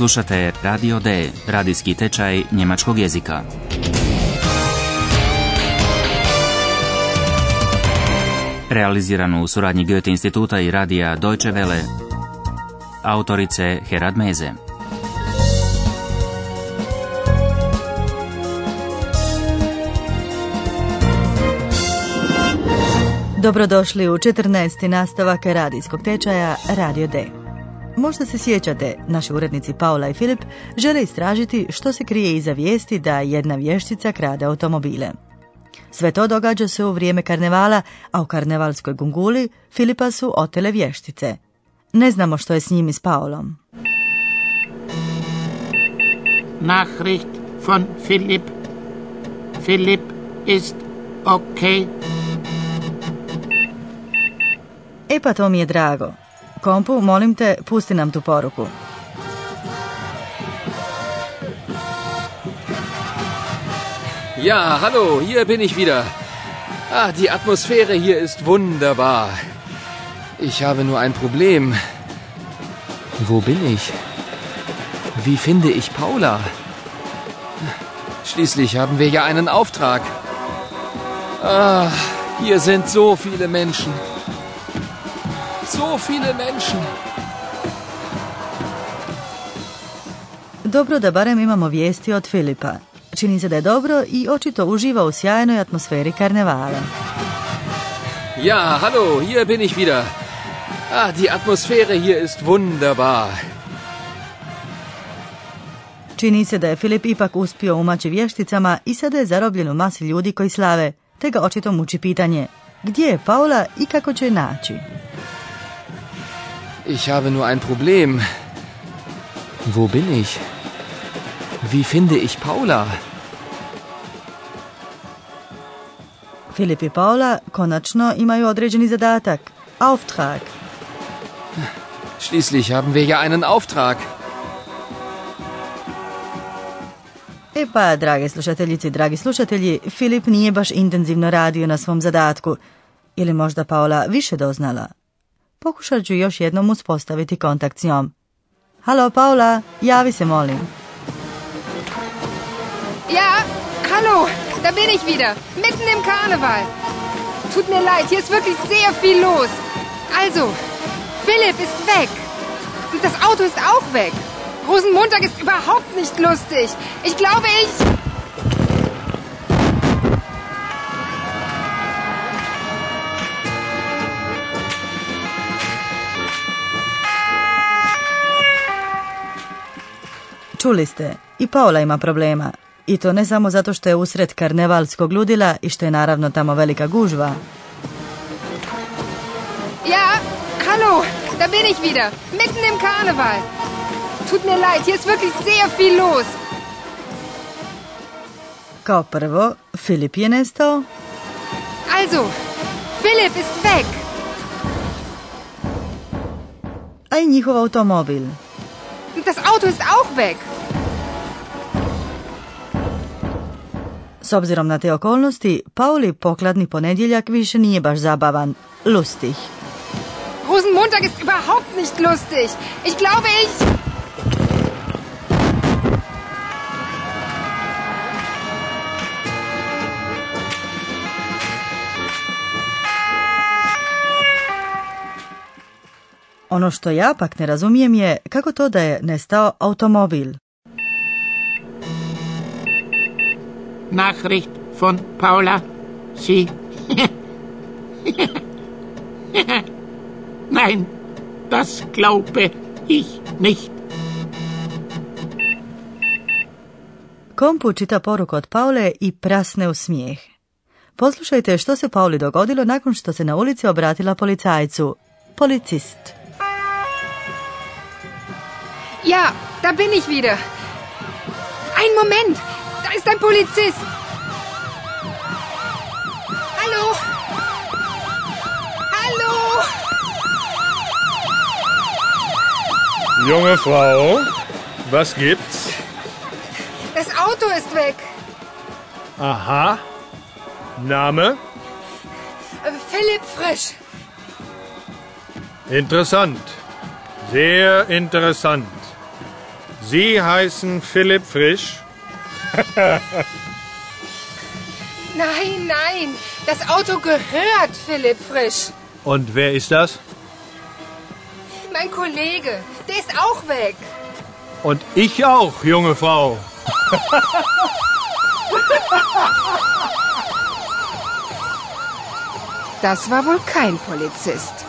Slušate Radio D, radijski tečaj njemačkog jezika. Realiziranu u suradnji Goethe instituta i radija Deutsche Welle. Autorice Herad Meze. Dobrodošli u 14. nastavak radijskog tečaja Radio D. Možda se sjećate, naši urednici Paula i Filip žele istražiti što se krije iza vijesti da jedna vještica krade automobile. Sve to događa se u vrijeme karnevala, a u karnevalskoj gunguli Filipa su otele vještice. Ne znamo što je s njim i s Paulom. Nachricht von Philipp. Philipp ist okay. E pa to mi je drago. Kompu, molim te, pusti nam tu poruku. Ja, hallo, hier bin ich wieder. Ah, die Atmosphäre hier ist wunderbar. Ich habe nur ein Problem. Wo bin ich? Wie finde ich Paula? Schließlich haben wir ja einen Auftrag. Ah, hier sind so viele Menschen. So viele Menschen. Dobro da barem imamo vijesti od Filipa. Čini se da je dobro i očito uživa u sjajnoj atmosferi karnevala. Ja, hallo, hier bin ich wieder. Ah, die Atmosphäre hier ist wunderbar. Čini se da je Filip ipak uspio umaći vješticama i sada je zarobljen u masi ljudi koji slave, te ga očito muči pitanje gdje je Paula i kako će je naći. Ich habe nur ein Problem. Wo bin ich? Wie finde ich Paula? Filip i Paula konačno imaju određeni zadatak, Auftrag. Schließlich haben wir ja einen Auftrag. E pa, drage slušateljice i dragi slušatelji, Filip nije baš intenzivno radio na svom zadatku. Ili možda Paula više doznala. Pokušat ću još jednom uspostaviti kontakt s njom. Halo, Paula, javi se, molim. Ja, hallo, da bin ich wieder, mitten im Karneval. Tut mir leid, hier ist wirklich sehr viel los. Also, Philipp ist weg. Und das Auto ist auch weg. Rosenmontag ist überhaupt nicht lustig. Ich glaube, ich... Čuli ste, i Paula ima problema. I to ne samo zato što je usred karnevalskog ludila i što je naravno tamo velika gužva. Ja, hallo, da bin ich wieder, mitten im Karneval. Tut mir leid, hier ist wirklich sehr viel los. Kao prvo, Filip je nestao, Also, Philipp ist weg. a i njihov automobil. Und das Auto ist auch weg. S obzirom na te okolnosti, Pauli pokladni ponedjeljak više nije baš zabavan, lustih. Rosenmontag ist überhaupt nicht lustig. Ich glaube, ich... Ono što ja pak ne razumijem je kako to da je nestao automobil. Nachricht von Paula. Sie. Nein, das glaube ich nicht. Kompu čita poruku od Paule i prasne u smijeh. Poslušajte što se Pauli dogodilo nakon što se na ulici obratila policajcu. Policist. Ja, da bin ich wieder. Ein Moment, da ist ein Polizist. Hallo? Hallo? Junge Frau, was gibt's? Das Auto ist weg. Aha. Name? Äh, Philipp Frisch. Interessant. Sehr interessant. Sie heißen Philipp Frisch? Nein, nein, das Auto gehört Philipp Frisch. Und wer ist das? Mein Kollege, der ist auch weg. Und ich auch, junge Frau. Das war wohl kein Polizist.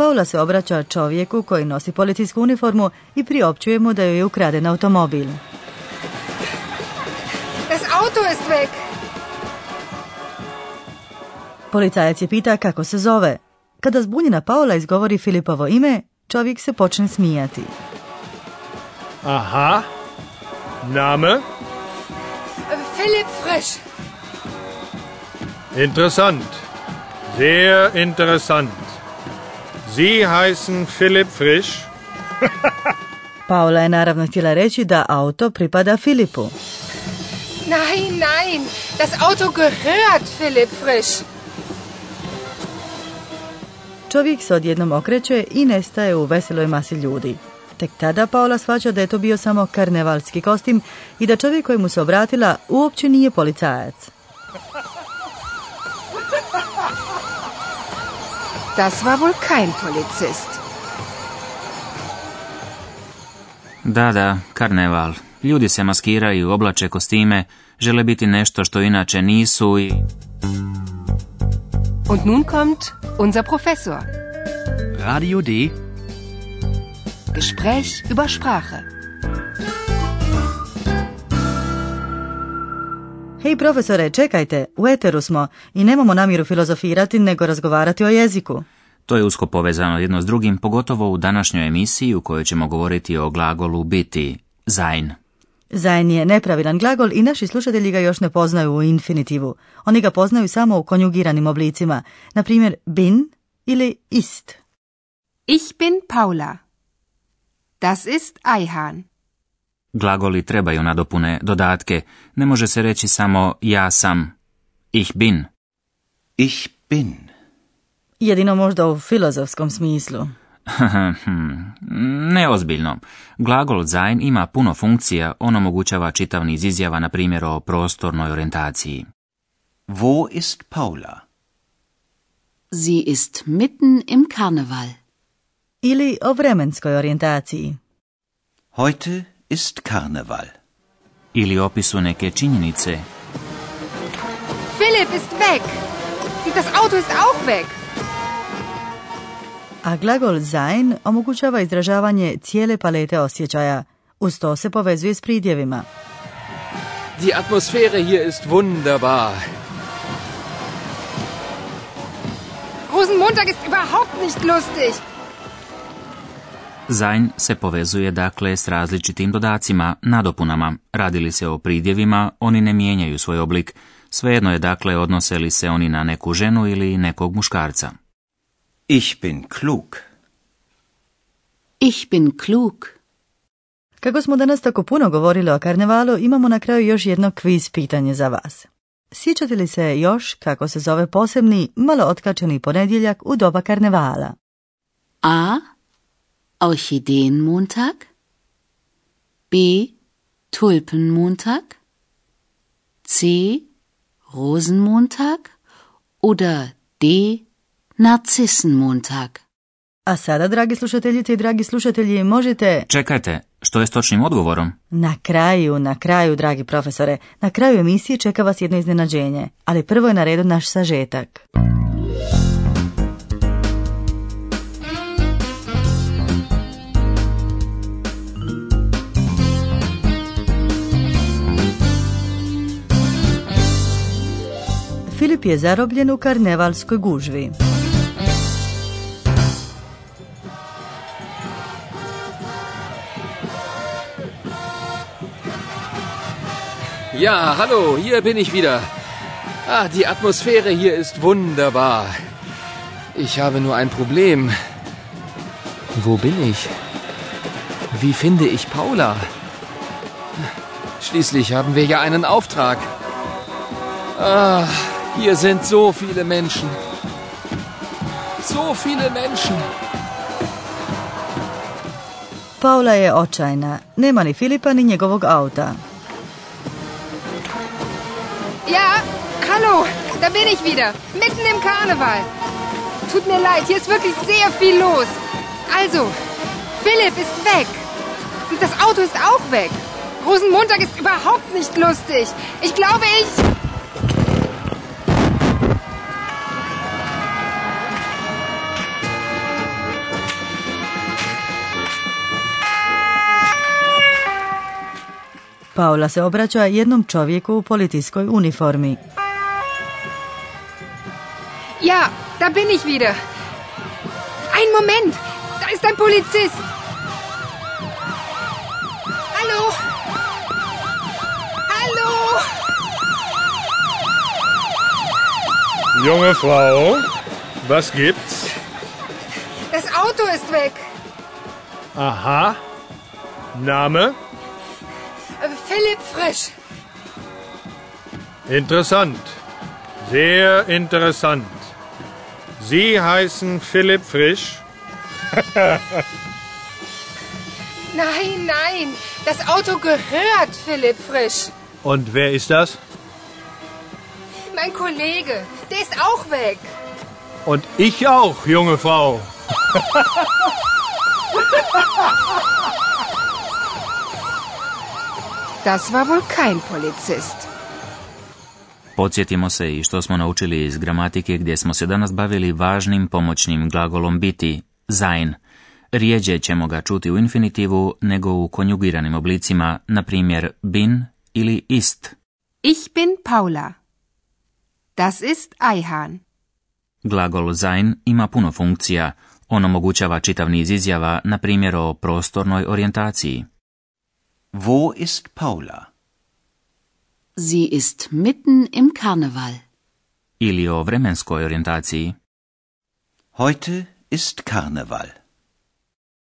Paula se obraća čovjeku koji nosi policijsku uniformu i priopćuje mu da joj je ukraden automobil. Das Auto ist weg. Policajac je pita kako se zove. Kada zbunjena Paula izgovori Filipovo ime, čovjek se počne smijati. Aha. Name? Philipp Frisch. Interessant. Sehr interessant. Sie heißen Philipp Frisch? Paula je naravno htjela reći da auto pripada Filipu. Nein, nein, das Auto gehört Philipp Frisch. Čovjek se odjednom okreće i nestaje u veseloj masi ljudi. Tek tada Paula shvaća da je to bio samo karnevalski kostim i da čovjek koji mu se obratila uopće nije policajac. Das war wohl kein Polizist. Da, da, karneval. Ljudi se maskiraju, oblače kostime, žele biti nešto što inače nisu i... Und nun kommt unser Professor. Radio D. Gespräch über Sprache. Hej profesore, čekajte, u eteru smo i nemamo namjeru filozofirati nego razgovarati o jeziku. To je usko povezano jedno s drugim, pogotovo u današnjoj emisiji u kojoj ćemo govoriti o glagolu biti, sein. Sein je nepravilan glagol i naši slušatelji ga još ne poznaju u infinitivu. Oni ga poznaju samo u konjugiranim oblicima, na primjer bin ili ist. Ich bin Paula. Das ist Eihahn. Glagoli trebaju nadopune, dodatke. Ne može se reći samo ja sam. Ich bin. Ich bin. Jedino možda u filozofskom smislu. Neozbiljno. Glagol sein ima puno funkcija, on omogućava čitav niz izjava, na primjer o prostornoj orijentaciji. Wo ist Paula? Sie ist mitten im Karneval. Ili o vremenskoj orijentaciji. Heute ist Karneval. Ili opisu neke činjenice. Philipp ist weg. Und das Auto ist auch weg. A glagol sein omogućava izražavanje cijele palete osjećaja. Uz to se povezuje s pridjevima. Die Atmosphäre hier ist wunderbar. Rosenmontag ist überhaupt nicht lustig. Sein se povezuje dakle s različitim dodacima, nadopunama. Radili se o pridjevima, oni ne mijenjaju svoj oblik. Svejedno je dakle odnose li se oni na neku ženu ili nekog muškarca. Ich bin klug. Ich bin klug. Kako smo danas tako puno govorili o karnevalu, imamo na kraju još jedno kviz pitanje za vas. Sjećate li se još kako se zove posebni, malo otkačeni ponedjeljak u doba karnevala? A. Orchideenmontag. B. Tulpenmontag. C. Rosenmontag. Oder D. Narzissenmontag. A sada, dragi slušateljice i dragi slušatelji, možete Čekajte, što je s točnim odgovorom? na kraju, na kraju, dragi profesore, na kraju emisije čeka vas jedno iznenađenje, ali prvo je na redu naš sažetak. Filip je zarobljen u karnevalskoj gužvi. Ja, hallo, hier bin ich wieder. Ah, die Atmosphäre hier ist wunderbar. Ich habe nur ein Problem. Wo bin ich? Wie finde ich Paula? Schließlich haben wir ja einen Auftrag. Ah, hier sind so viele Menschen. So viele Menschen. Paula je očajna, nema ni Filipa ni njegovog auta. Ja, hallo, da bin ich wieder, mitten im Karneval. Tut mir leid, hier ist wirklich sehr viel los. Also, Philipp ist weg. Und das Auto ist auch weg. Rosenmontag ist überhaupt nicht lustig. Ich glaube, ich... Paula se obraća jednom čovjeku u policijskoj uniformi. Ja, da bin ich wieder. Ein Moment, da ist ein Polizist. Hallo? Hallo? Junge Frau, was gibt's? Das Auto ist weg. Aha. Name? Philipp Frisch. Interessant. Sehr interessant. Sie heißen Philipp Frisch? Nein, nein, das Auto gehört Philipp Frisch. Und wer ist das? Mein Kollege, der ist auch weg. Und ich auch, junge Frau. Das war wohl kein Polizist. Podsjetimo se i što smo naučili iz gramatike gdje smo se danas bavili važnim pomoćnim glagolom biti, sein. Rijeđe ćemo ga čuti u infinitivu nego u konjugiranim oblicima, na primjer bin ili ist. Ich bin Paula. Das ist Eihan. Glagol sein ima puno funkcija. On omogućava čitav niz izjava, na primjer o prostornoj orijentaciji. Wo ist Paula? Sie ist mitten im Karneval. Ili o vremenskoj orijentaciji. Heute ist Karneval.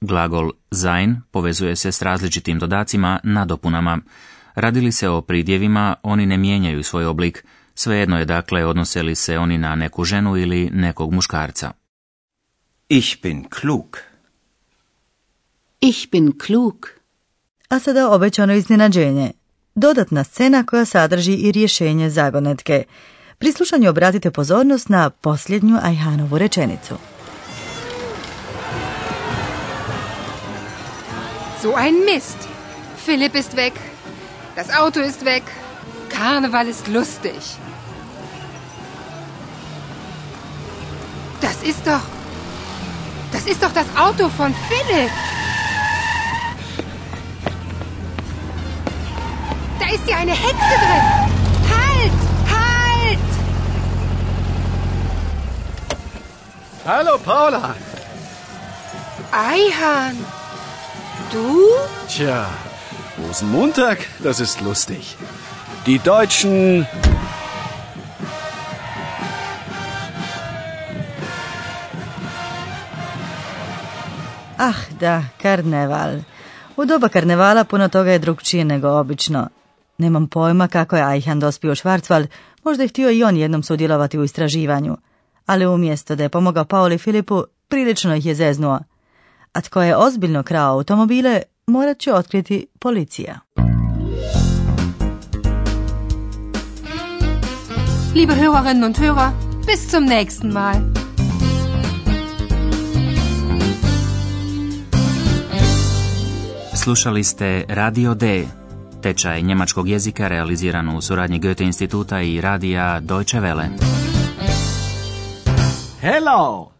Glagol sein povezuje se s različitim dodacima nadopunama. Radili se o pridjevima, oni ne mijenjaju svoj oblik, svejedno je dakle odnose li se oni na neku ženu ili nekog muškarca. Ich bin klug. Ich bin klug. A sada obećano iznenađenje. Dodatna scena koja sadrži i rješenje zagonetke. Pri slušanju obratite pozornost na posljednju Ajhanovu rečenicu. So ein Mist. Philipp ist weg. Das Auto ist weg. Karneval ist lustig. Das ist doch. Das ist doch das Auto von Philipp. Ist ja eine Hexe drin. Halt! Halt! Hallo Paula. Eihan. Du? Tja, Rosenmontag, das ist lustig. Die Deutschen. Ah, da, karneval. U doba karnevala puno toga je drugčije nego obično. Nemam pojma kako je Ajhan dospio u Švarcval, možda je htio i on jednom sudjelovati u istraživanju. Ali umjesto da je pomogao Pauli Filipu, prilično ih je zeznuo. A tko je ozbiljno krao automobile, morat će otkriti policija. Liebe Hörerinnen und Hörer, bis zum nächsten Mal. Slušali ste Radio D, tečaj njemačkog jezika realiziran u suradnji Goethe instituta i radija Deutsche Welle. Hello!